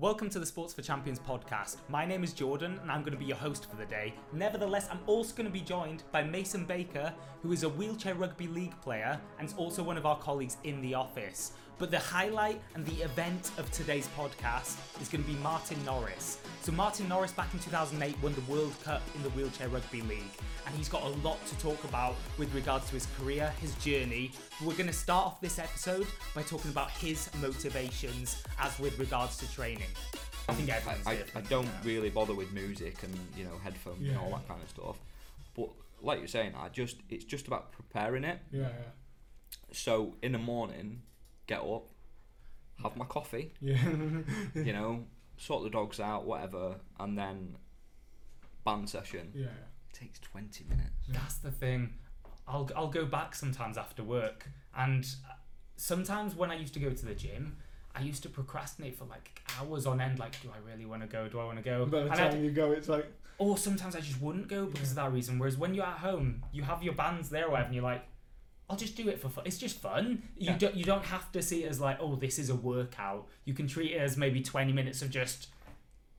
Welcome to the Sports for Champions podcast. My name is Jordan and I'm going to be your host for the day. Nevertheless, I'm also going to be joined by Mason Baker, who is a wheelchair rugby league player and is also one of our colleagues in the office. But the highlight and the event of today's podcast is going to be Martin Norris. So, Martin Norris back in 2008 won the World Cup in the Wheelchair Rugby League, and he's got a lot to talk about with regards to his career, his journey. We're going to start off this episode by talking about his motivations as with regards to training. I think everyone's I, I, I don't you really bother with music and you know headphones and all that kind of stuff. But like you're saying, I just it's just about preparing it. yeah. Yeah, So in the morning, get up, have my coffee, yeah, yeah, you know, sort the dogs out, whatever, and then band session yeah. takes twenty minutes. That's the thing. I'll I'll go back sometimes after work, and uh, sometimes when I used to go to the gym, I used to procrastinate for like hours on end. Like, do I really want to go? Do I want to go? By the And I'd- time you go, it's like or sometimes I just wouldn't go because of that reason. Whereas when you're at home, you have your bands there, or whatever, and you're like, I'll just do it for fun. It's just fun. You Yeah. don't you don't have to see it as like, oh, this is a workout. You can treat it as maybe 20 minutes of just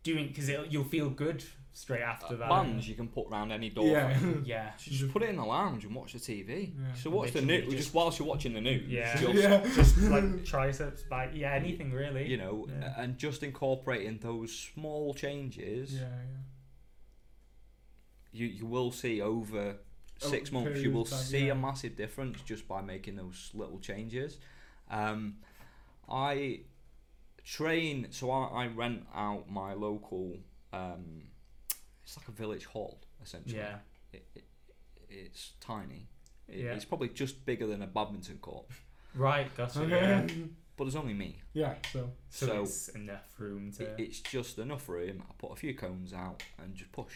doing because you'll feel good straight uh, after that. Bands you can put around any door. yeah. Yeah. So just put it in the lounge and watch the TV. Yeah. So watch the news just- just whilst you're watching the news. Yeah. Just, yeah, Just like triceps, back, yeah, anything really. you know, Yeah. and just incorporating those small changes. yeah, you you will see over six months you will time, see yeah. a massive difference just by making those little changes um, i train so I, I rent out my local um, it's like a village hall essentially Yeah. it, it, it's tiny it, Yeah. it's probably just bigger than a badminton court Right, gotcha. yeah. Yeah. But there's only me Yeah, so So, So- it's enough room to. it, it's just enough room i put a few cones out and just push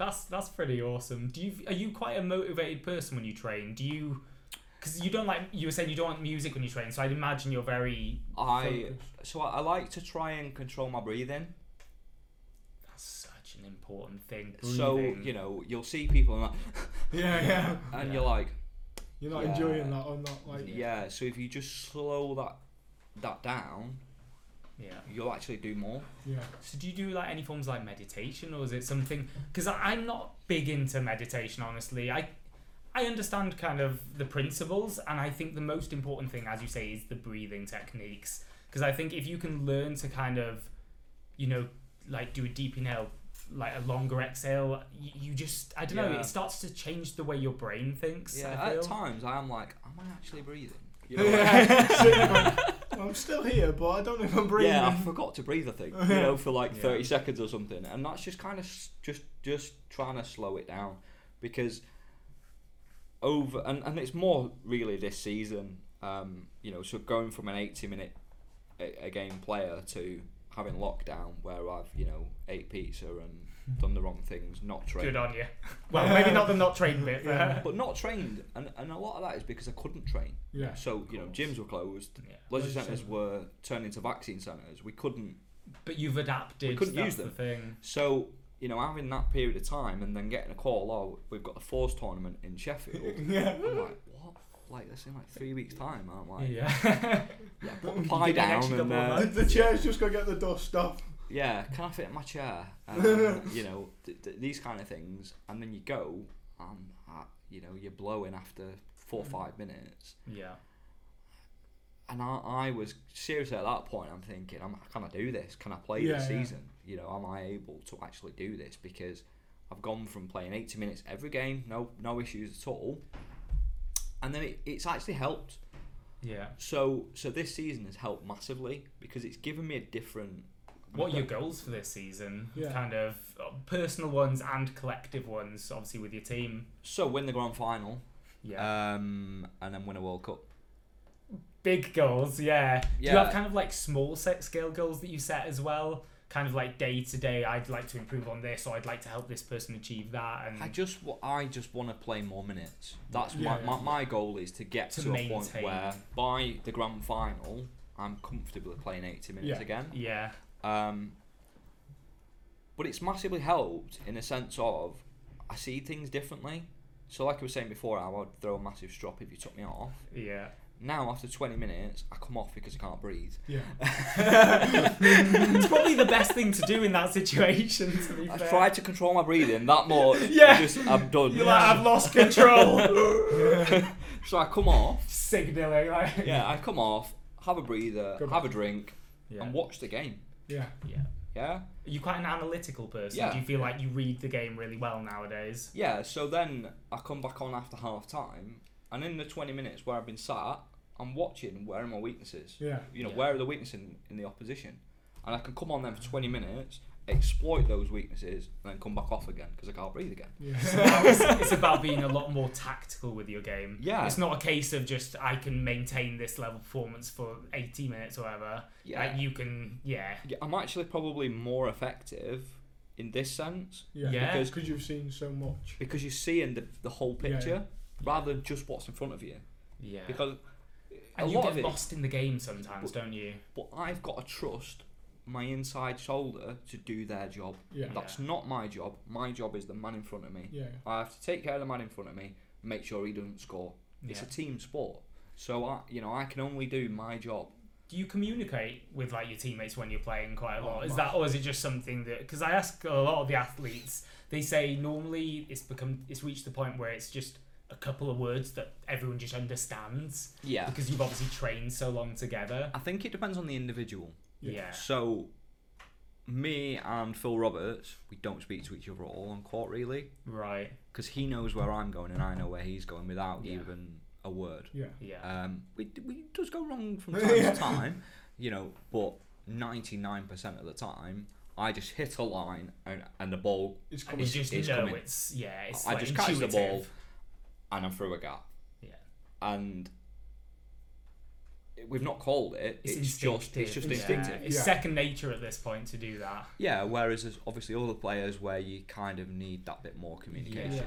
That's that's pretty awesome. Do you are you quite a motivated person when you train? Do you because you don't like you were saying you don't want music when you train, so I'd imagine you're very. i focus. so I, I like to try and control my breathing That's such an important thing. So you know, you'll see people and, like, yeah, yeah. and Yeah. you're like, You're not Yeah. enjoying that or not like yeah. So if you just slow that that down, Yeah. you'll actually do more. yeah, So do you do like any forms like meditation, or is it something? Because I'm not big into meditation, honestly. I I understand kind of the principles, and I think the most important thing, as you say, is the breathing techniques. Because I think if you can learn to kind of, you know, like do a deep inhale, like a longer exhale, you, you just I don't know. It starts to change the way your brain thinks. Yeah. I feel. At times, I am like, am I actually breathing? You know, like- yeah. Sitting there going, I'm still here, but I don't know if I'm breathing. yeah, I forgot to breathe. I think you know for like Yeah. thirty seconds or something, and that's just kind of just just trying to slow it down because over and, and it's more really this season. Um, you know, so going from an eighty minute a, a game player to having lockdown where I've you know ate pizza and done the wrong things, not trained. Good on you. Well, maybe not the not trained bit. But Yeah. but not trained, and, and a lot of that is because I couldn't train. Yeah. So you know, gyms were closed, Yeah. leisure Leisure centres centres. were turned into vaccine centres. We couldn't But you've adapted. We couldn't that's use the them. thing. So, you know, having that period of time and then getting a call, oh, we've got the Fours tournament in Sheffield. yeah. I'm like, what? Like, that's in like three weeks' time. I'm like, yeah. yeah, put the pie give it an down and, uh, The, the chair's just gonna get the dust off. Yeah, can I fit in my chair? Um, you know, th- th- these kind of things. And then you go, and uh, you know, you're blowing after four or five minutes. yeah. And I, I was seriously at that point. I'm thinking, I'm, can I do this? Can I play Yeah, this yeah. season? You know, am I able to actually do this? Because I've gone from playing 80 minutes every game, no no issues at all, and then it, it's actually helped. Yeah. So so this season has helped massively because it's given me a different. What are your goals for this season? Yeah. Kind of uh, personal ones and collective ones, obviously with your team. So win the grand final, Yeah. um, and then win a World Cup. Big goals, yeah. Do you have kind of like small set scale goals that you set as well? Kind of like day to day, I'd like to improve on this, or I'd like to help this person achieve that. And I just I just want to play more minutes. That's Yeah, my, my my goal is to get To to, a point where by the grand final I'm comfortably playing 80 minutes Yeah. again. yeah, Um, but it's massively helped in a sense of I see things differently. So like I was saying before, I would throw a massive strop if you took me off. yeah, Now after 20 minutes, I come off because I can't breathe. Yeah. it's probably the best thing to do in that situation. To be I fair. tried to control my breathing that more. Yeah. Just, I'm done. You're like, I've lost control. so I come off. Signaling, right? Yeah, I come off, have a breather, Good. have a drink, Yeah. and watch the game. Yeah. yeah. Yeah. Are you quite an analytical person? Yeah. Do you feel like you read the game really well nowadays? Yeah. So then I come back on after half time, and in the 20 minutes where I've been sat, I'm watching where are my weaknesses. Yeah. You know, Yeah. where are the weaknesses in, in the opposition, and I can come on them for 20 minutes, exploit those weaknesses, and then come back off again because I can't breathe again. Yeah. So now it's, it's about being a lot more tactical with your game. Yeah. It's not a case of just I can maintain this level of performance for 80 minutes or whatever. Yeah. Like you can, yeah. Yeah, I'm actually probably more effective in this sense Yeah. Yeah. Because because you've seen so much. because you're seeing the, the whole Yeah, yeah. picture rather than just what's in front of you. Yeah. Because a and you lot get of it, lost in the game sometimes, don't you? but I've got to trust my inside shoulder to do their job. Yeah. That's not my job. My job is the man in front of me. Yeah. I have to take care of the man in front of me, make sure he doesn't score. It's a team sport. So I, you know, I can only do my job. Do you communicate with like your teammates when you're playing quite a Oh, lot? Is that or is it just something that? Because I ask a lot of the athletes, they say normally it's become it's reached the point where it's just a couple of words that everyone just understands Yeah. because you've obviously trained so long together. I think it depends on the individual. Yeah. Yeah. So, me and Phil Roberts, we don't speak to each other at all on court really, Right. because he knows where I'm going and I know where he's going without Yeah. even a word. Yeah. Yeah. Um, we we does go wrong from time Yeah. to time, you know, but ninety nine percent of the time, I just hit a line and, and the ball, is coming. you just it's know coming. it's yeah. It's I like just catch the ball and I'm through a gap, Yeah. and we've not called it. It's, just it's just Yeah. instinctive. It's Yeah. second nature at this point to do that. Yeah. Whereas there's obviously other players where you kind of need that bit more communication. Yeah.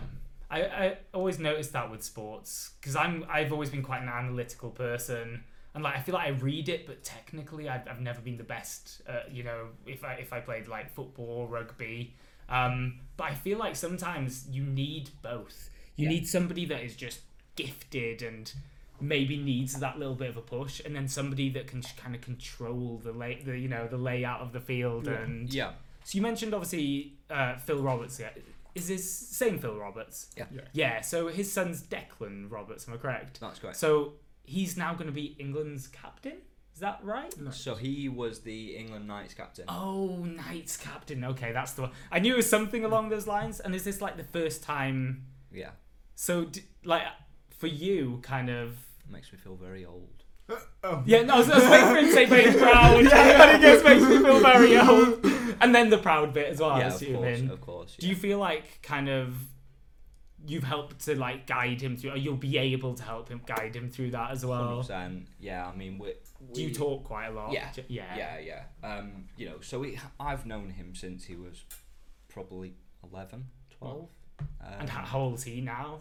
I, I always notice that with sports because I'm I've always been quite an analytical person and like I feel like I read it but technically I've, I've never been the best uh, you know if I if I played like football or rugby um, but I feel like sometimes you need both you Yeah. need somebody that is just gifted and maybe needs that little bit of a push and then somebody that can kind of control the lay the you know the layout of the field Yeah. and Yeah. so you mentioned obviously uh, Phil Roberts. Yeah, is his same Phil Roberts? Yeah. Yeah. Yeah. So his son's Declan Roberts. Am I correct? That's correct. So he's now going to be England's captain. Is that right? No. So he was the England Knights captain. Oh, Knights captain. Okay, that's the one. I knew it was something along those lines. And is this like the first time? Yeah. So d- like for you, kind of. Makes me feel very old. Oh. Yeah, no, I was, I was waiting for him to say very proud. yeah. and it just makes me feel very old. And then the proud bit as well. yeah, I'm of course, of course. Do you feel like kind of you've helped to like guide him through, or you'll be able to help him guide him through that as well? 100%. Yeah, I mean, we, Do you talk quite a lot? Yeah, J- yeah, Yeah, yeah. Um, you know, so we, I've known him since he was probably 11, 12. Um, And how, how old is he now?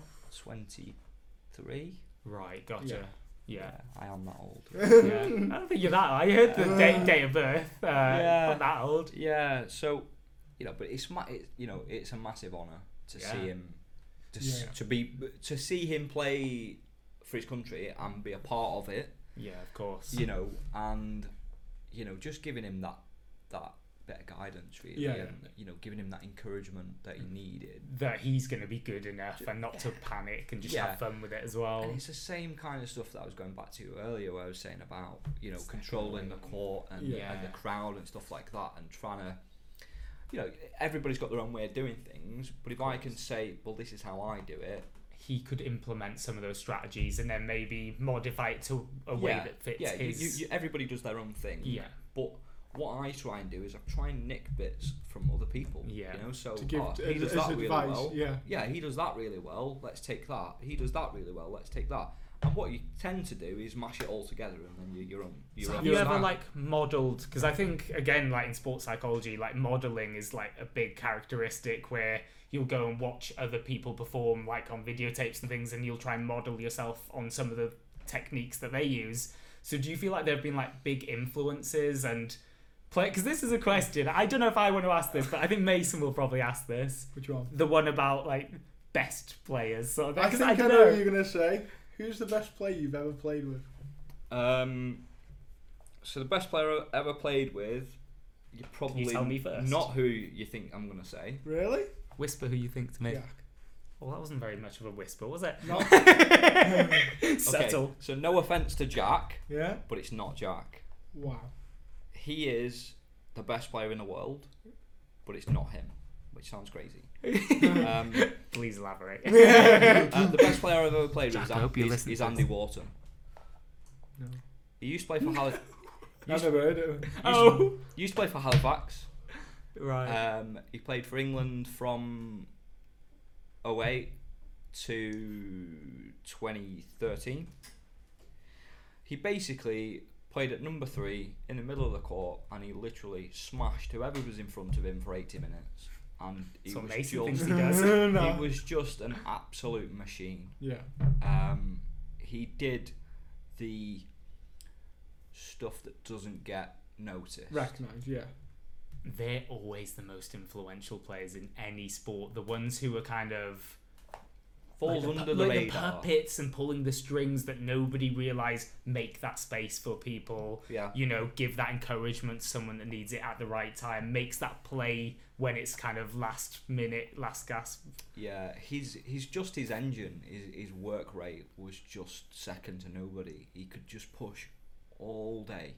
23. Right, gotcha. Yeah. Yeah. I am that old. Yeah. I don't think you're that. Old. I heard the date, date of birth. Uh, Yeah. Not that old. yeah, so, you know, but it's, ma- it, you know, it's a massive honour to Yeah. see him, to, s Yeah. to be, to see him play for his country and be a part of it. Yeah, of course. you know, and you know, just giving him that that of guidance, really, Yeah, and you know, giving him that encouragement that he needed. That he's going to be good enough and not to panic and just Yeah. have fun with it as well. And it's the same kind of stuff that I was going back to earlier, where I was saying about you know controlling the court and, and the crowd and stuff like that, and trying to. You know, everybody's got their own way of doing things, but if I can say, "Well, this is how I do it," He could implement some of those strategies and then maybe modify it to a way yeah, that fits yeah, his. you, you, everybody does their own thing. yeah. But what I try and do is I try and nick bits from other people. Yeah. You know, so To give oh, he as, does as that really advice. well. Yeah. Yeah, he does that really well. Let's take that. He does that really well. Let's take that. And what you tend to do is mash it all together, and then you, you're on. You're So on have you ever style. like modeled? Because I think again, like in sports psychology, like modeling is like a big characteristic where you'll go and watch other people perform, like on videotapes and things, and you'll try and model yourself on some of the techniques that they use. So do you feel like there have been like big influences and play? Because this is a question. I don't know if I want to ask this, but I think Mason will probably ask this. Which one? The one about like best players. So I think I, don't know, what you're gonna say. Who's the best player you've ever played with? Um, so the best player I've ever played with, you probably tell me first? not who you think I'm gonna say. Really? Whisper who you think to me. Jack. Well, that wasn't very much of a whisper, was it? Not. Subtle. Okay, so no offense to Jack, yeah. but it's not Jack. Wow. He is the best player in the world, but it's not him, which sounds crazy. um, Please elaborate. uh, the best player I've ever played Jack, with is, I An- hope you is- is Andy this. Wharton. No. He used to play for Halifax. I've never heard of it. oh, used to play for Halifax. right. Um, he played for England from 08 to 2013. He basically played at number three in the middle of the court and he literally smashed whoever was in front of him for 80 minutes. And he That's was just, he does. no. he was just an absolute machine. Yeah. Um, he did the stuff that doesn't get noticed. Recognised, yeah. They're always the most influential players in any sport. The ones who are kind of Falls like under pu- the like radar. puppets and pulling the strings that nobody realise make that space for people. Yeah. You know, give that encouragement to someone that needs it at the right time. Makes that play when it's kind of last minute, last gasp. Yeah, he's his just his engine, his his work rate was just second to nobody. He could just push all day.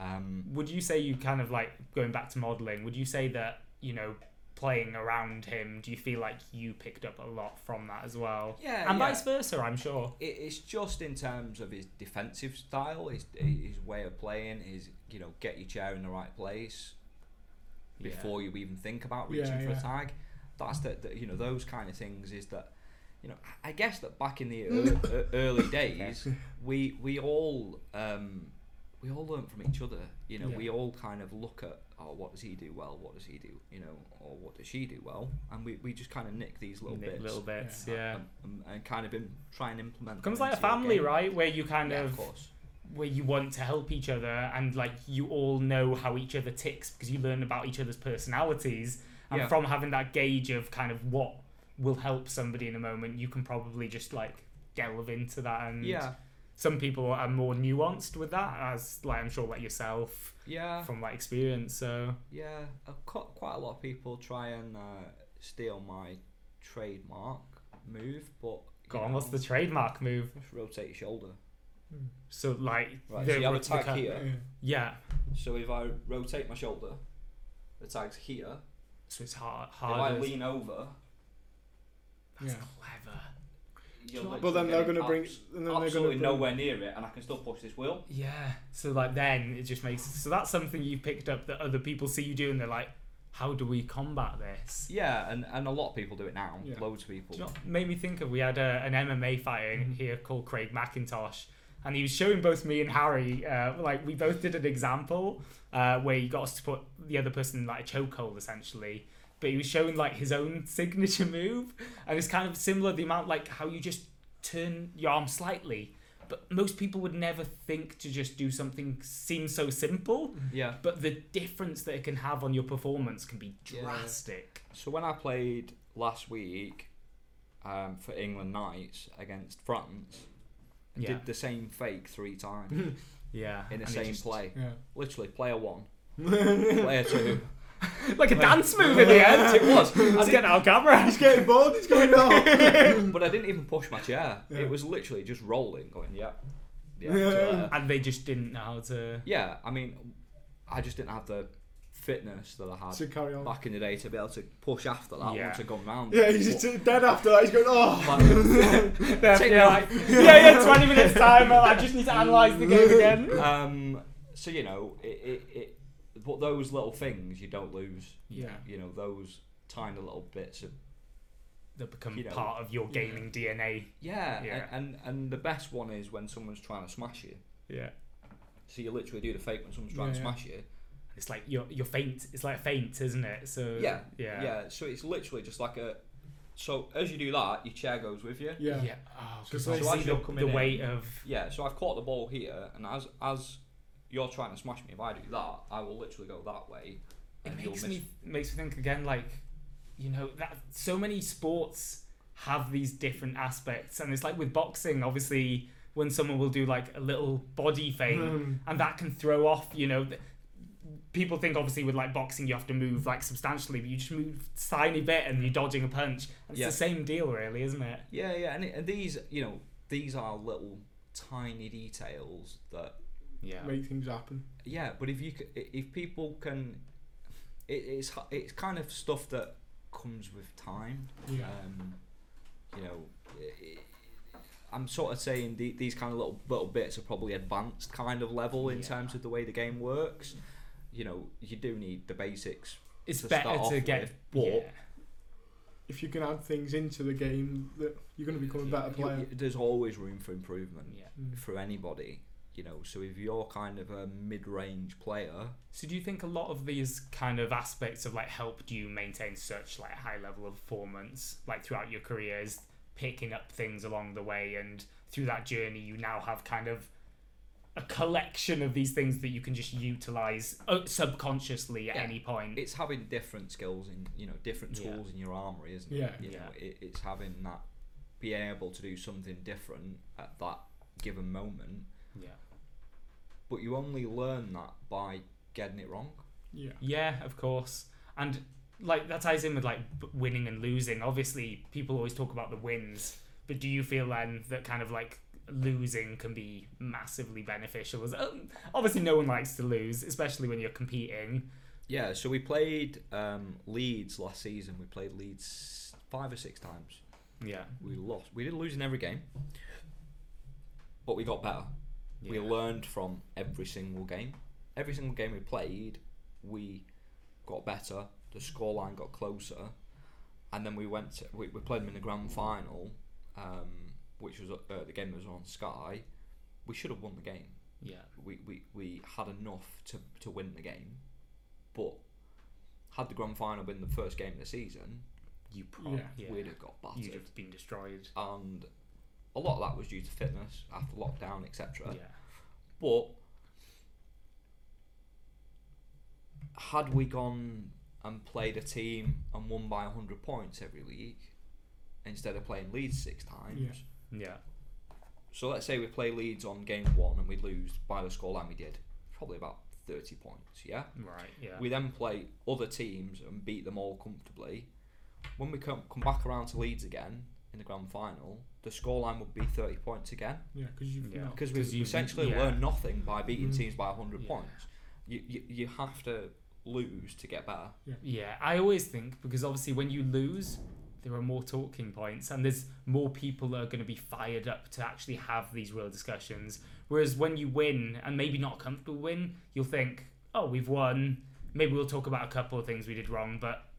Um, Would you say you kind of like going back to modelling? Would you say that you know playing around him? Do you feel like you picked up a lot from that as well? yeah, and yeah. vice versa, I'm sure. It, it's just in terms of his defensive style, his his way of playing, his you know get your chair in the right place before you even think about Yeah, reaching for a tag. That's the, the you know those kind of things is that you know I guess that back in the ear- early days we we all um, we all learn from each other. You know, Yeah. we all kind of look at oh, what does he do well? What does he do? You know, or what does she do well? And we, we just kind of nick these little Nick bits, little bits, Yeah. yeah. and, and, and kind of im- try and implement. Them like a family, right? Where you kind Yeah, of of course. where you want to help each other and like you all know how each other ticks because you learn about each other's personalities and Yeah. from having that gauge of kind of what will help somebody in a moment you can probably just like delve into that and Yeah, some people are more nuanced with that as like i'm sure like yourself yeah, from like experience so yeah. Quite a lot of people try and uh, steal my trademark move, but go on know, what's the trademark move just rotate your shoulder. so like Right, the, so you have a tag here. yeah So if I rotate my shoulder, the tag's here. so it's hard If I lean over, that's Yeah. clever But then they're going to bring. And then they're absolutely bring, nowhere near it, and I can still push this wheel. Yeah. So like then it just makes so that's something you picked up that other people see you do and they're like, how do we combat this? Yeah, and, and a lot of people do it now. Yeah. Loads of people. You know made me think of? We had a, an MMA fighter in here called Craig McIntosh, and he was showing both me and Harry, uh, like we both did an example uh, where he got us to put the other person in like a chokehold essentially. But he was showing like his own signature move, and it's kind of similar the amount like how you just turn your arm slightly. But most people would never think to just do something seems so simple, Yeah. but the difference that it can have on your performance can be Yeah. drastic. So when I played last week um, for England Knights against France, Yeah. did the same fake three times Yeah, in the and same just- play. Yeah. Literally, player one, player two. like a dance move in the end. It was. Let's get our camera. He's getting bored. He's going on. but I didn't even push my chair. Yeah. It was literally just rolling, going, yeah. Yeah. Yeah. so, uh, and they just didn't know how to. yeah, I mean, I just didn't have the fitness that I had to carry on. back in the day to be able to push after that Yeah. once I'd gone round. Yeah, he's just dead after that. He's going, oh. Yeah, Take yeah, me like, yeah, yeah, 20 minutes time. I just need to analyse the game again. um, so you know, it, it, it, but those little things you don't lose. Yeah, You know, those tiny little bits of that become You know, part of your gaming DNA. yeah, Yeah. And, and and the best one is when someone's trying to smash you. Yeah. So you literally do the fake when someone's trying Yeah, to yeah. smash you. It's like your your faint. It's like a feint, isn't it? So Yeah, yeah, Yeah. So it's literally just like a. So as you do that, your chair goes with you. Yeah. yeah. Oh, Just because I So see as the, you're coming the in- weight of Yeah. So I've caught the ball here, and as as you're trying to smash me, if I do that, I will literally go that way. it and makes miss- me makes me think again like you know that so many sports have these different aspects and it's like with boxing obviously when someone will do like a little body thing, Mm. and that can throw off, you know. th- People think obviously with like boxing you have to move like substantially, but you just move tiny bit and you're dodging a punch. It's Yeah. the same deal, really, isn't it? Yeah, yeah, and, it, and these, you know, these are little tiny details that, Yeah. Make things happen. yeah. But if you, c- if people can, it, it's it's kind of stuff that comes with time. Yeah. Um, you know, i i I'm sort of saying the, these kind of little little bits are probably advanced kind of level in Yeah. terms of the way the game works. You know, you do need the basics. It's to better to get. with, but yeah. if you can add things into the game, that you're going to become a better player. there's always room for improvement yeah. For anybody. You know, so if you're kind of a mid-range player, So do you think a lot of these kind of aspects have like helped you maintain such like high level of performance like throughout your career is picking up things along the way and through that journey you now have kind of a collection of these things that you can just utilize uh, subconsciously at Yeah. any point. it's having different skills in you know different Yeah. tools in your armory, isn't Yeah. it? You know, it, it's having that being able to do something different at that given moment. yeah. But you only learn that by getting it wrong. Yeah. Yeah, of course. And like that ties in with like winning and losing. Obviously, people always talk about the wins, but do you feel then that kind of like losing can be massively beneficial? As um, obviously, no one likes to lose, especially when you're competing. Yeah, so we played um, Leeds last season. We played Leeds five or six times. Yeah, We lost. We didn't lose in every game, but we got better. We learned from every single game. Every single game we played, we got better. The scoreline got closer, and then we went. To, we, we played them in the grand final, um, which was uh, the game that was on Sky. We should have won the game. yeah, We, we, we had enough to, to win the game, but had the grand final been the first game of the season, you probably Yeah. yeah. we'd have got battered you'd have been destroyed. and a lot of that was due to fitness after lockdown, etc. Yeah, But had we gone and played a team and won by 100 points every week instead of playing Leeds six times, Yeah. yeah, so let's say we play Leeds on game one and we lose by the scoreline we did, probably about 30 points, yeah? right, yeah, We then play other teams and beat them all comfortably. When we come, come back around to Leeds again in the grand final, the scoreline would be 30 points again. Yeah. Because you've Yeah. not- Because 'Cause we've you- essentially yeah. learned nothing by beating Mm. teams by 100 Yeah. points. You, you, you have to lose to get better. Yeah, I always think because obviously when you lose, there are more talking points and there's more people that are going to be fired up to actually have these real discussions. Whereas when you win and maybe not a comfortable win, you'll think, "Oh, we've won. Maybe we'll talk about a couple of things we did wrong, but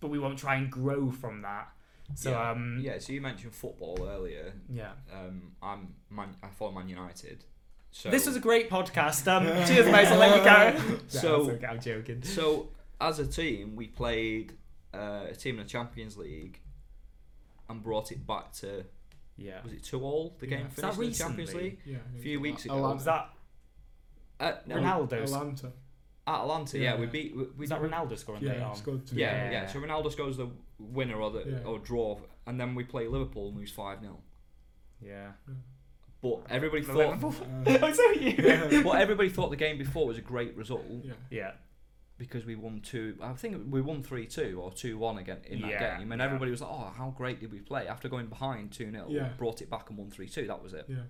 but we won't try and grow from that." So yeah. um yeah, so you mentioned football earlier. yeah. Um, I'm Man, I follow Man United. So This was a great podcast. Um, cheers, mates. I'll let you go. So- No, okay, I'm joking. So as a team, we played uh, a team in the Champions League and brought it back to Yeah. was it two all the Yeah. game Was finished in the Champions? League Yeah. a few weeks ago. Atalanta. Was that Uh, no, Ronaldo's? Atalanta. Atalanta, yeah, Yeah. we beat. We, we Was that Ronaldo scoring Yeah. on? It's good. To Yeah, yeah, Yeah. So Ronaldo scores the winner or the Yeah. or draw, and then we play Liverpool and lose five 0 Yeah. But everybody The thought. Liverpool- Uh, so you. But everybody thought the game before was a great result yeah. Yeah. because we won two. I think we won three two or two one again in that Yeah, game, and yeah. everybody was like, "Oh, how great did we play?" After going behind two 0 Yeah. brought it back and won three two. That was it. Yeah.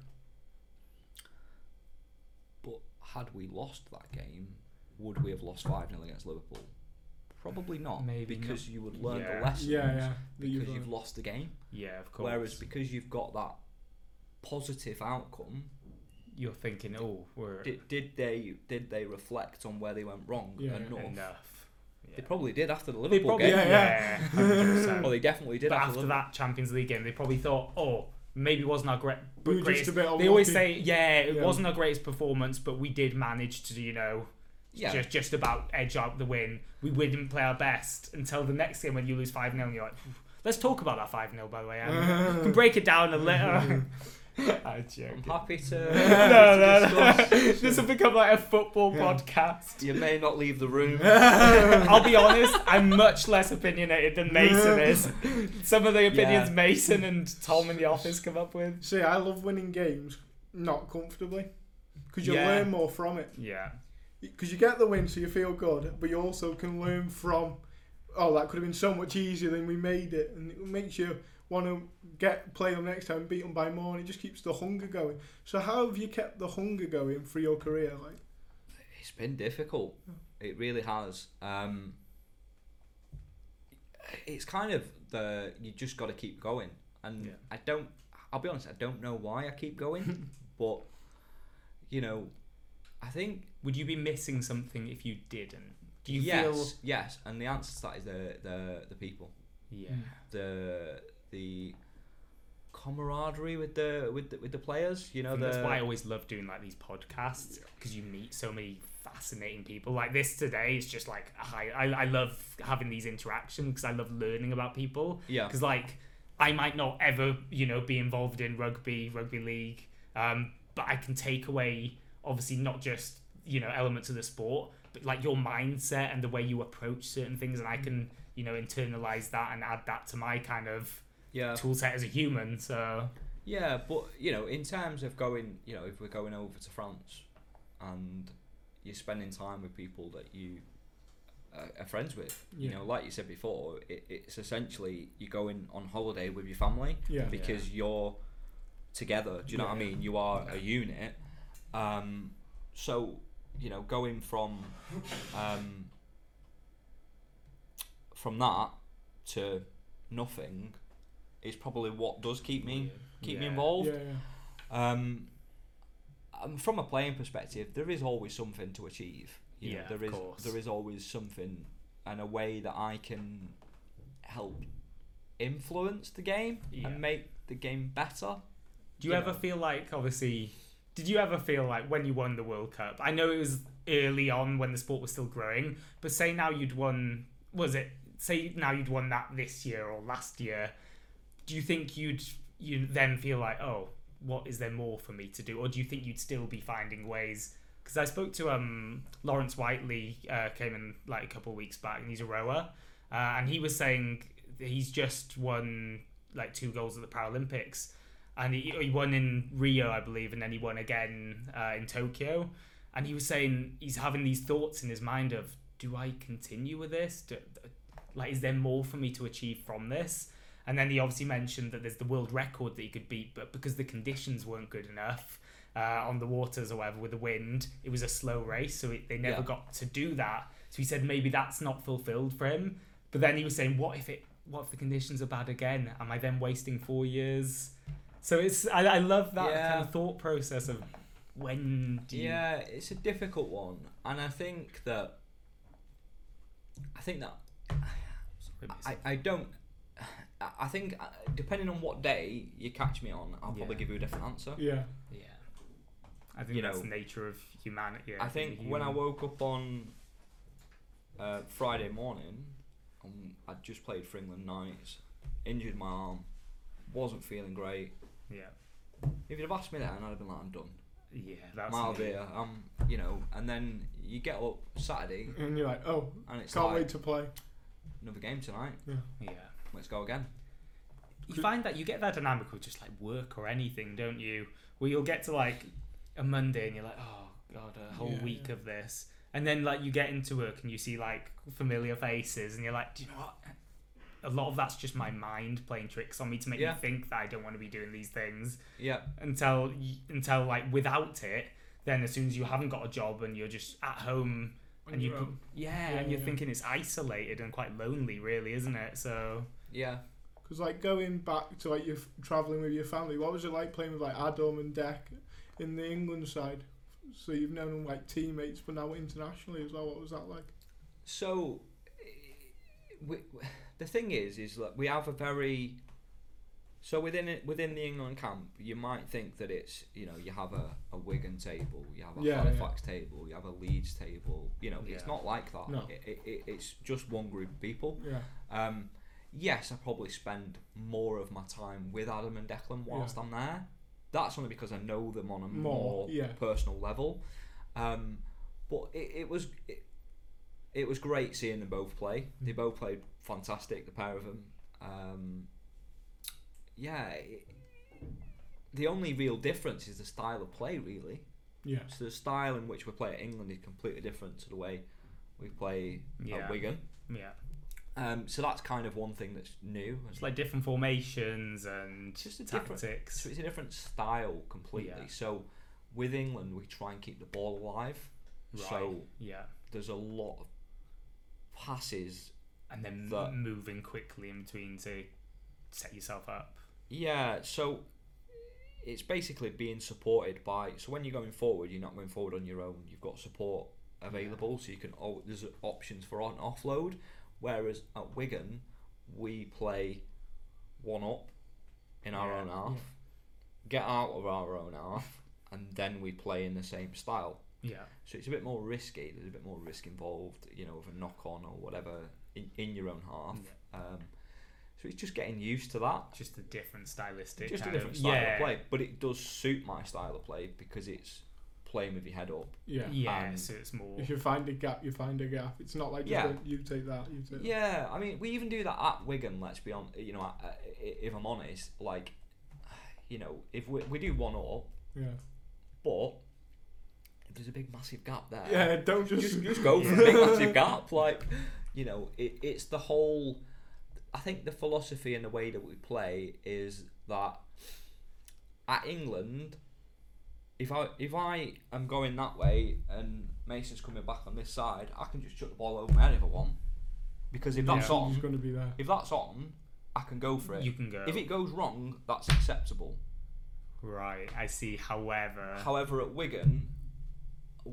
But had we lost that game, would we have lost five 0 against Liverpool? Probably not. Maybe because you would learn Yeah. the lessons. Yeah. Yeah. Because you've you've lost the game. Yeah, of course. Whereas because you've got that positive outcome, you're thinking, oh, we're did, did they did they reflect on where they went wrong Yeah. enough? enough. Yeah. They probably did after the Liverpool probably, game. Yeah, yeah, 100%. Oh, they definitely did but after, after that Champions League game, they probably thought, oh, maybe it wasn't our great, greatest. a bit they always say, yeah, it Yeah. wasn't our greatest performance, but we did manage to, you know, Yeah. just just about edge out the win. We wouldn't play our best until the next game when you lose five 0 and you're like, let's talk about that five 0 by the way. We can break it down a little. I'm joking. I'm happy to, no, no, no. this will become like a football Yeah. podcast. You may not leave the room. I'll be honest, I'm much less opinionated than Mason is. Some of the opinions Yeah. Mason and Tom in the office come up with. See, I love winning games not comfortably because you Yeah. learn more from it. Yeah. Because you get the win, so you feel good, but you also can learn from. Oh, that could have been so much easier than we made it, and it makes you want to get play them next time, beat them by more, and it just keeps the hunger going. So how have you kept the hunger going for your career? Like, It's been difficult. It really has. Um, it's kind of the you just got to keep going, and Yeah. I don't. I'll be honest. I don't know why I keep going, but you know, I think Would you be missing something if you didn't? Do you yes, feel? yes, and the answer to that is the the the people, Yeah. the the camaraderie with the with the, with the players. You know, the that's why I always love doing like these podcasts because you meet so many fascinating people. Like this today is just like a high. I I love having these interactions because I love learning about people. yeah Because like I might not ever you know be involved in rugby, rugby league, um, but I can take away obviously not just you know elements of the sport, but like your mindset and the way you approach certain things, and I mm. can you know internalize that and add that to my kind of yeah tool set as a human. So Yeah, but you know, in terms of going, you know, if we're going over to France and you're spending time with people that you are friends with, you know, like you said before, it, it's essentially you're going on holiday with your family yeah, because you're together. Do you know what I mean? You are a unit. Um, so you know, going from um, from that to nothing is probably what does keep me keep me involved. yeah, yeah. Um, um, from a playing perspective, there is always something to achieve. You know, Yeah, there of is course. there is always something and a way that I can help influence the game Yeah. and make the game better. Do you you ever know. feel like, obviously, did you ever feel like when you won the World Cup? I know it was early on when the sport was still growing, but say now you'd won, was it? Say now you'd won that this year or last year. Do you think you'd you then feel like, oh, what is there more for me to do, or do you think you'd still be finding ways? Because I spoke to um Lawrence Whiteley, uh, came in like a couple of weeks back, and he's a rower, uh, and he was saying he's just won like two goals at the Paralympics and he, he won in Rio, I believe, and then he won again uh, in Tokyo. And he was saying he's having these thoughts in his mind of, do I continue with this? Do, like, is there more for me to achieve from this? And then he obviously mentioned that there's the world record that he could beat, but because the conditions weren't good enough uh, on the waters or whatever with the wind, it was a slow race, so it, they never Yeah. got to do that. So he said maybe that's not fulfilled for him. But then he was saying, what if it? What if the conditions are bad again? Am I then wasting four years? So it's I, I love that Yeah. kind of thought process of when do you Yeah, it's a difficult one, and I think that I think that I, I don't. I- I think uh, depending on what day you catch me on, I'll probably Yeah. give you a different answer. Yeah. yeah. I think You that's know, the nature of humanity. I think being when I woke up on uh, Friday morning, um, I'd just played for England Knights, injured my arm, wasn't feeling great. Yeah If you'd have asked me then, I'd have been like, I'm done. yeah that's Miles me. here, I'm, um, you know, and then you get up Saturday And you're like, oh, and it's can't like wait to play. another game tonight. yeah. Yeah. Let's go again. You find that you get that dynamic with just like work or anything, don't you? Where you'll get to like a Monday and you're like, oh god, a whole Yeah, week yeah. of this, and then like you get into work and you see like familiar faces and you're like, do you know what? A lot of that's just my mind playing tricks on me to make Yeah. me think that I don't want to be doing these things Yeah, until until like without it. Then as soon as you haven't got a job and you're just at home on and you own. yeah, yeah, and you're yeah. thinking it's isolated and quite lonely, really, isn't it? So yeah. Because like going back to like you traveling with your family, what was it like playing with like Adam and Deck in the England side? So you've known them like teammates, but now internationally as well. What was that like? So, eh, we, the thing is, is that we have a very so within it within the England camp, you might think that it's you know you have a, a Wigan table, you have a Yeah, Halifax table, you have a Leeds table. You know, it's not like that. No. It, it, it, it's just one group of people. Yeah, Um, yes, I probably spend more of my time with Adam and Declan whilst I'm there. That's only because I know them on a More, more, yeah. personal level. Um, but it, it was it, it was great seeing them both play. They both played fantastic, the pair of them. Um, yeah, it, the only real difference is the style of play, really. Yeah. So the style in which we play at England is completely different to the way we play Yeah. at Wigan. Yeah. Um, so that's kind of one thing that's new. It's like different formations and just a different- tactics. So it's a different style completely. Yeah. So with England, we try and keep the ball alive. Right. So yeah. there's a lot of passes. And then That- moving quickly in between to set yourself up. Yeah, so it's basically being supported by. So when you're going forward, you're not going forward on your own. You've got support available, so you can. Oh, there's options for on offload. Whereas at Wigan, we play one up in our Yeah. own half, get out of our own half, and then we play in the same style. Yeah. So it's a bit more risky. There's a bit more risk involved, you know, with a knock on or whatever in, in your own half. Um, so it's just getting used to that. Just a different stylistic. Just a different of, style yeah. of play, but it does suit my style of play because it's playing with your head up. Yeah. Yeah, And- so it's more. If you find a gap, you find a gap. It's not like just Yeah. going, you take that, you take Yeah, I mean, we even do that at Wigan. Let's be on. You know, I- I- if I'm honest, like, you know, if we, we do one up. Yeah. but if there's a big massive gap there, Yeah, don't just. just just go for a big massive gap. Like, you know, it, it's the whole. I think the philosophy and the way that we play is that at England, if I if I am going that way and Mason's coming back on this side, I can just chuck the ball over my head if I want. Because if that's Yeah. on, going to be there. if that's on, I can go for it. You can go. If it goes wrong, that's acceptable. Right, I see. However, However, at Wigan, we,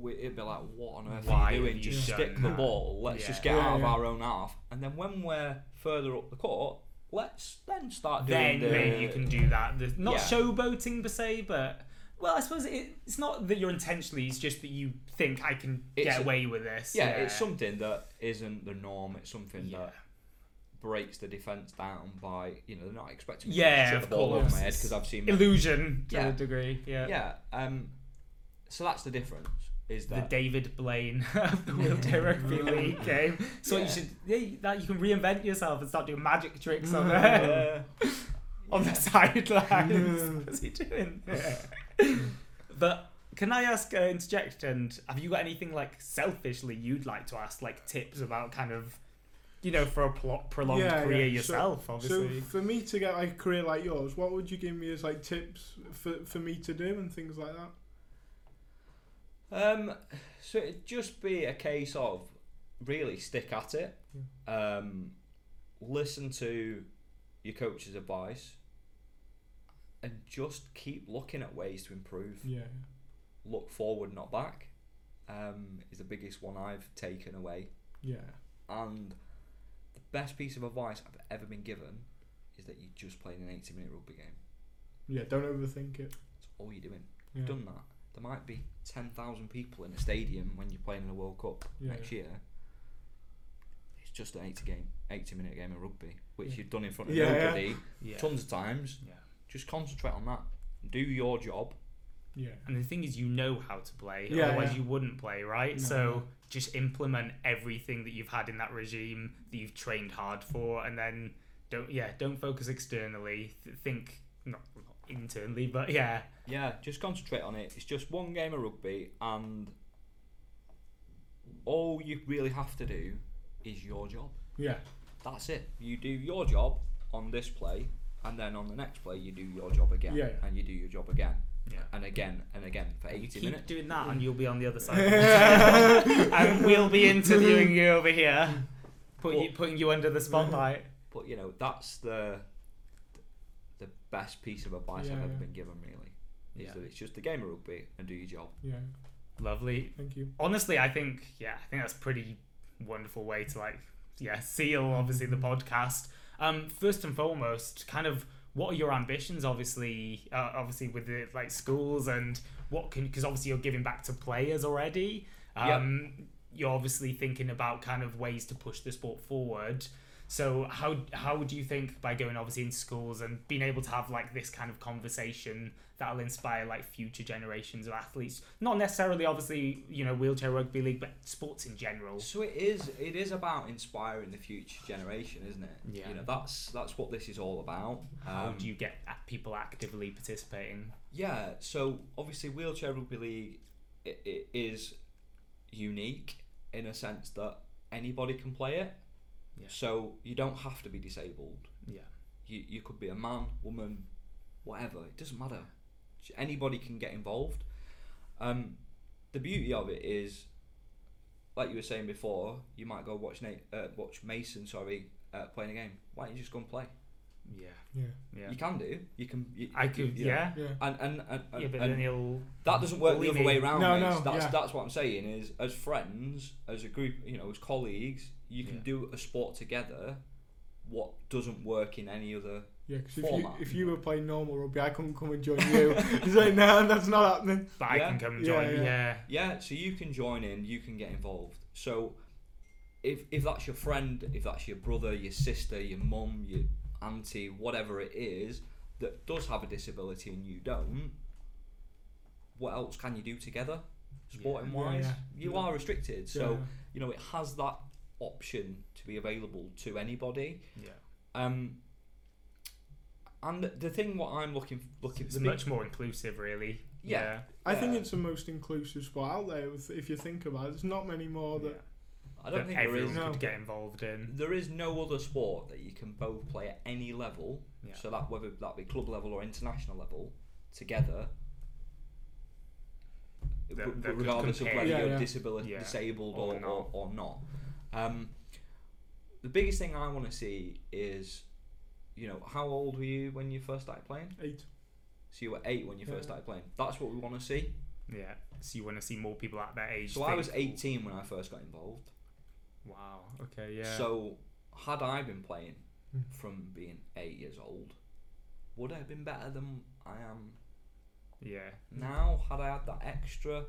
it'd be like, what on earth Why are you doing? you Just done stick the ball. Let's Yeah. just get Yeah, out of our own half. And then when we're further up the court, let's then start then doing the. maybe you can do that. The, not Yeah. showboating per se, but well, I suppose it, it's not that you're intentionally. It's just that you think I can It's get a- away with this. Yeah, it's something that isn't the norm. It's something Yeah. that breaks the defense down by you know they're not expecting me Yeah, to of the ball over my head because I've seen illusion to Yeah. a degree. Yeah. yeah. Um, so that's the difference. Is The David Blaine of the wheelchair rugby league game. So Yeah. you should yeah, that you can reinvent yourself and start doing magic tricks on the Uh, on the sidelines. What's he doing? but can I ask, uh, interject, and have you got anything like selfishly you'd like to ask, like tips about kind of, you know, for a pl- prolonged Yeah, career yeah. yourself, So obviously. for me to get like a career like yours, what would you give me as like tips for, for me to do and things like that? Um, so it'd just be a case of really stick at it. Um, listen to your coach's advice, and just keep looking at ways to improve. Yeah. Look forward, not back. Um, is the biggest one I've taken away, Yeah. and the best piece of advice I've ever been given is that you just played an eighty-minute rugby game. Yeah. Don't overthink it. That's all you're doing. Yeah. You've done that. There might be ten thousand people in a stadium when you're playing in the World Cup Yeah, next year. It's just an eighty game, eighty minute game of rugby, which Yeah. you've done in front of Yeah, yeah. nobody yeah. tons of times. yeah. Just concentrate on that. Do your job. Yeah. And the thing is, you know how to play. Yeah, otherwise, yeah. you wouldn't play, right? No, so no. just implement everything that you've had in that regime that you've trained hard for, and then don't yeah, don't focus externally. Th- think not, not internally, but yeah, Yeah, just concentrate on it. It's just one game of rugby, and all you really have to do is your job. Yeah. That's it. You do your job on this play, and then on the next play, you do your job again, Yeah. and you do your job again, yeah. and again, and again for eighty Keep minutes. doing that, and you'll be on the other side. and we'll be interviewing you over here, put you, putting you under the spotlight. But you know, that's the best piece of advice I've ever yeah. been given. Really, is Yeah. that it's just a game of rugby and do your job. Yeah. Lovely. Thank you. honestly, I think yeah, I think that's a pretty wonderful way to like yeah seal obviously the podcast. Um, first and foremost, kind of what are your ambitions? Obviously, uh, obviously with the like schools and what can because obviously you're giving back to players already. Um, You're obviously thinking about kind of ways to push the sport forward. So how how do you think by going obviously in schools and being able to have like this kind of conversation that'll inspire like future generations of athletes, not necessarily obviously you know wheelchair rugby league, but sports in general. So it is. It is about inspiring the future generation, isn't it? Yeah. You know, that's that's what this is all about. How Um, do you get people actively participating? Yeah. So obviously, wheelchair rugby league it, it is unique in a sense that anybody can play it. Yeah. So you don't have to be disabled. Yeah. You you could be a man, woman, whatever. It doesn't matter. Anybody can get involved. Um, the beauty of it is, like you were saying before, you might go watch Nate, uh, watch Mason, sorry, uh, playing a game. Why don't you just go and play? Yeah. Yeah. Yeah. You can do. You can. You, I could. you know, Yeah. Yeah. And and and, and, Yeah, but and then he'll. that doesn't work the other way me. around. No, mate. no, that's yeah. that's what I'm saying is as friends, as a group, you know, as colleagues, you can Yeah. do a sport together. What doesn't work in any other Yeah, because if you, if you were playing normal rugby, I couldn't come and join you. He's like, no, that's not happening. But I can come and Yeah, join. yeah. Yeah. Yeah, so you can join in, you can get involved. So if if that's your friend, if that's your brother, your sister, your mum, your auntie, whatever it is that does have a disability and you don't, what else can you do together? Sporting Yeah, wise, yeah. you Yeah. are restricted. So Yeah. you know it has that option to be available to anybody. Yeah. Um, and the- the thing what I'm looking looking It's the much more inclusive, really. Yeah. I think it's the most inclusive sport out there. If, if you think about it, there's not many more Yeah. that. I don't that think there everyone is. No. could get involved in. There is no other sport that you can both play at any level. Yeah. So that whether that be club level or international level, together. That- that regardless of whether Yeah, you're yeah. disability, Yeah. disabled Or or, not. or, or not. Um, the biggest thing I want to see is, you know, how old were you when you first started playing? Eight. So you were eight when you Yeah. first started playing. That's what we want to see. Yeah. So you want to see more people at that age. So I was 18 when I first got involved. Wow. Okay. Yeah. So had I been playing from being eight years old, would I have been better than I am yeah. now? Had I had that extra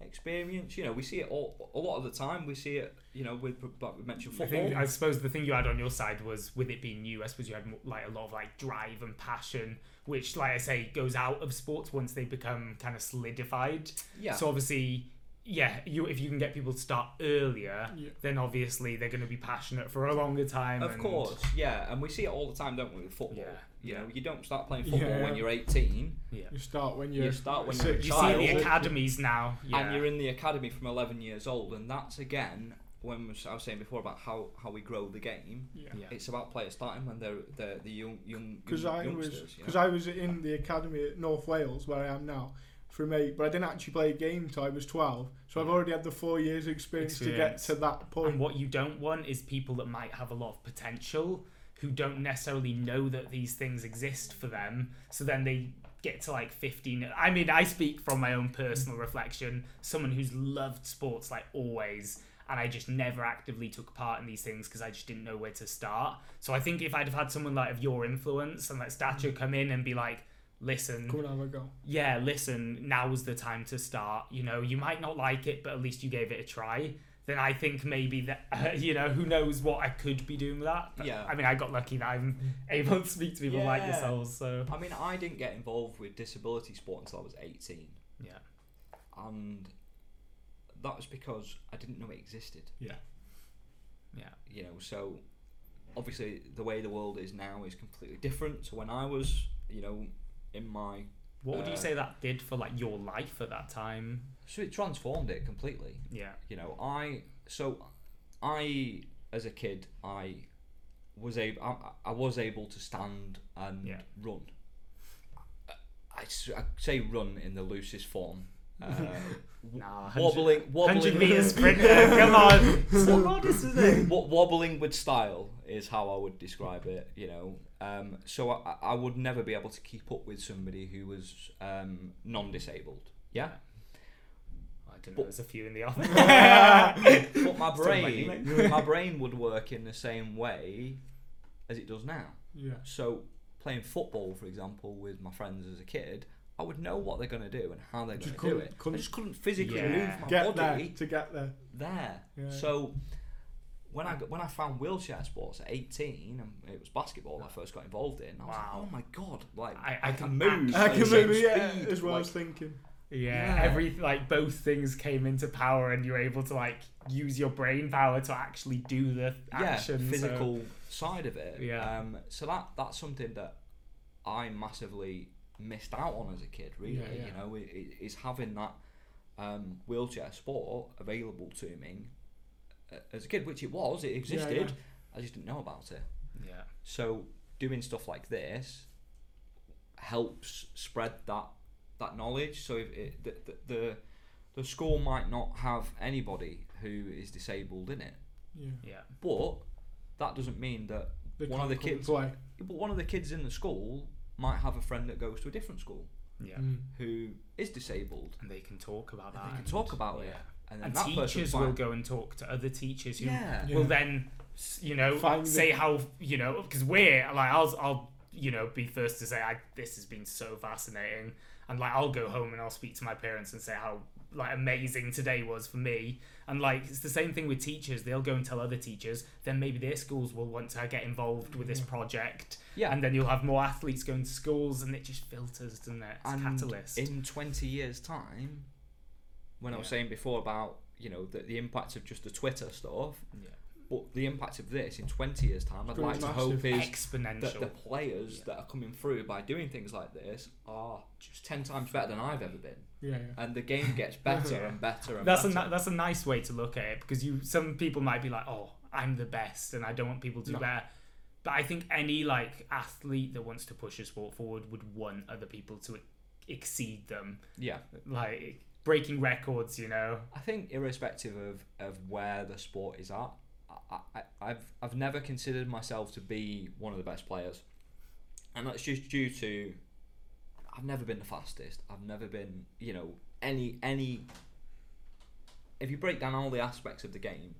experience? You know, we see it all a lot of the time. We see it, you know, with like we mentioned I football. think I suppose the thing you had on your side was with it being new. I suppose you had like a lot of like drive and passion, which, like I say, goes out of sports once they become kind of solidified. yeah, So obviously, yeah, you if you can get people to start earlier, Yeah. then obviously they're going to be passionate for a longer time. of and- course, yeah, and we see it all the time, don't we? With football, Yeah, you know, you don't start playing football Yeah. when you're 18, Yeah. You start when you're. You start when you're a six. You child. see the academies now, yeah. and you're in the academy from 11 years old, and that's again when I was saying before about how, how we grow the game. Yeah. yeah. It's about players starting when they're they're the young young, Because I was youngsters. you because know? I was in the academy at North Wales where I am now from eight, but I didn't actually play a game till I was twelve. So I've already had the four years experience, Experience. to get to that point. And what you don't want is people that might have a lot of potential who don't necessarily know that these things exist for them. So then they get to like 15. I mean, I speak from my own personal reflection, someone who's loved sports like always. And I just never actively took part in these things because I just didn't know where to start. So I think if I'd have had someone like of your influence and like stature mm. come in and be like, listen, have a go. yeah, listen, now's the time to start. You know, you might not like it, but at least you gave it a try. Then I think maybe that, uh, you know, who knows what I could be doing with that. But, Yeah. I mean, I got lucky that I'm able to speak to people like yourselves. So, I mean, I didn't get involved with disability sport until I was 18, yeah. and that was because I didn't know it existed. Yeah. Yeah. You know, so obviously the way the world is now is completely different. So when I was, you know, in my What would you Uh, say that did for like your life at that time? so it transformed it completely. Yeah. you know i so i as a kid i was able I, I was able to stand and Yeah. run I say run in the loosest form uh, Nah, wobbling 100 wobbling meter sprinter. Come on. So modest, isn't it? Wo- wobbling with style is how I would describe it. You know, um, so I, I would never be able to keep up with somebody who was um, non-disabled. Yeah, I don't know. But- There's a few in the office. but my brain, my brain would work in the same way as it does now. Yeah. So playing football, for example, with my friends as a kid, I would know what they're going to do and how they're going to do it. couldn't- I just couldn't physically Yeah. move my Get body there to get there. there. Yeah. So when I when I found wheelchair sports at 18, and it was basketball I first got involved in. I was Wow. like, oh my god, like I- I, I can can move. I can move, yeah, speed, as well like- as thinking. Yeah, Yeah. every like both things came into power, and you're able to like use your brain power to actually do the action. yeah, so- physical side of it. Yeah. Um, so that that's something that I massively missed out on as a kid. Really, Yeah, yeah. you know, i- i- is having that um, wheelchair sport available to me uh, as a kid, which it was. It existed. I just didn't know about it. yeah, So doing stuff like this helps spread that that knowledge. So if it, the, the the the school might not have anybody who is disabled in it, Yeah. yeah, but that doesn't mean that They one of the kids, play. but one of the kids in the school might have a friend that goes to a different school yeah. Mm. who is disabled. And they can talk about that. And they can and- talk about it, and then And that teachers might- will go and talk to other teachers who Yeah. will then, you know, Find say it. how you know because we're like I'll I'll you know be first to say I this has been so fascinating and like I'll go home and I'll speak to my parents and say how like amazing today was for me and like it's the same thing with teachers. They'll go and tell other teachers. Then maybe their schools will want to get involved with this project. Yeah. and then you'll have more athletes going to schools and it just filters doesn't it? It's a and catalyst. in 20 years time when i was saying before about you know the, the impact of just the twitter stuff yeah. But the impact of this in 20 years time i'd gonna like to hope is exponential. that the players Yeah. that are coming through by doing things like this are just 10 times better than i've ever been. Yeah, yeah. and the game gets better and better and that's a better. ni- that's a nice way to look at it because you some people might be like oh i'm the best and i don't want people to No. do better. But i think any like athlete that wants to push a sport forward would want other people to e- exceed them. Yeah. Like breaking records you know? I think irrespective of, of where the sport is at, I, I, I've I've never considered myself to be one of the best players, and that's just due to I've never been the fastest. I've never been you know any any. If you break down all the aspects of the game,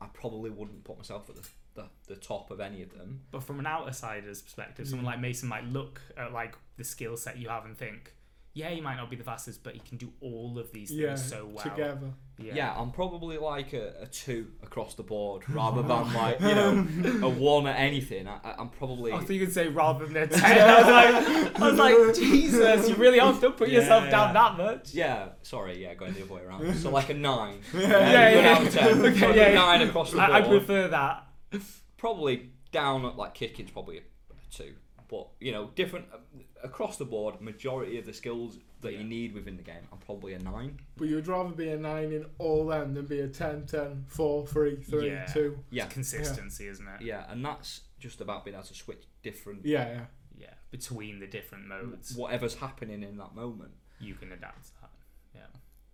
I probably wouldn't put myself at the, the, the top of any of them. but from an outsider's perspective someone hmm. like mason might look at like the skill set you have and think yeah he might not be the fastest but he can do all of these things Yeah, so well Together. Yeah, I'm probably like a, a two across the board rather than like you know a one at anything. I, I'm probably I thought you could say rather than a 10. I was like, I was like Jesus, you really have to put Yeah, yourself yeah. down that much. Yeah, sorry, yeah, going the other way around. So like a nine. Yeah, yeah, yeah. ten. Okay, yeah, yeah. nine across the board. I, I prefer that. Probably down at like kicking's probably a, a two, but you know, different uh, across the board. Majority of the skills that Yeah. you need within the game, I'm probably a nine. But you'd rather be a 9 in all them than be a 10, 10, 4, 3, 3, Yeah. 2. Yeah, It's consistency, isn't it? yeah, and that's just about being able to switch different Yeah, yeah. Yeah. Between the different modes, whatever's happening in that moment. you can adapt to that. Yeah.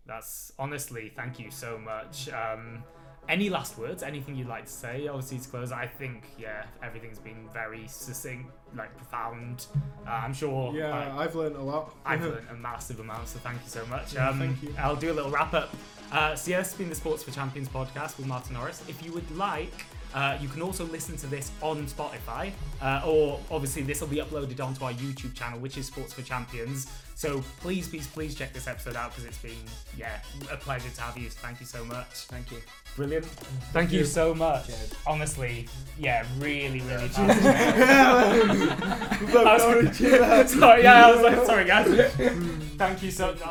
That's honestly, thank you so much. Um, any last words? Anything you'd like to say? Obviously, to close, I think, yeah, everything's been very succinct, like profound. Uh, I'm sure. Yeah, like, I've learned a lot. I've learned a massive amount, so thank you so much. Yeah, Um, thank you. I'll do a little wrap up. Uh, so yeah, this has been the Sports for Champions podcast with Martin Norris. If you would like, uh, you can also listen to this on Spotify, uh, or obviously this will be uploaded onto our YouTube channel, which is Sports for Champions. So please, please, please check this episode out because it's been yeah a pleasure to have you. Thank you so much. Thank you. Brilliant. Thank you you. so much. Cheers. Honestly, yeah, really, really. We've I was- already sorry, yeah, I was like, sorry guys. Thank you so much.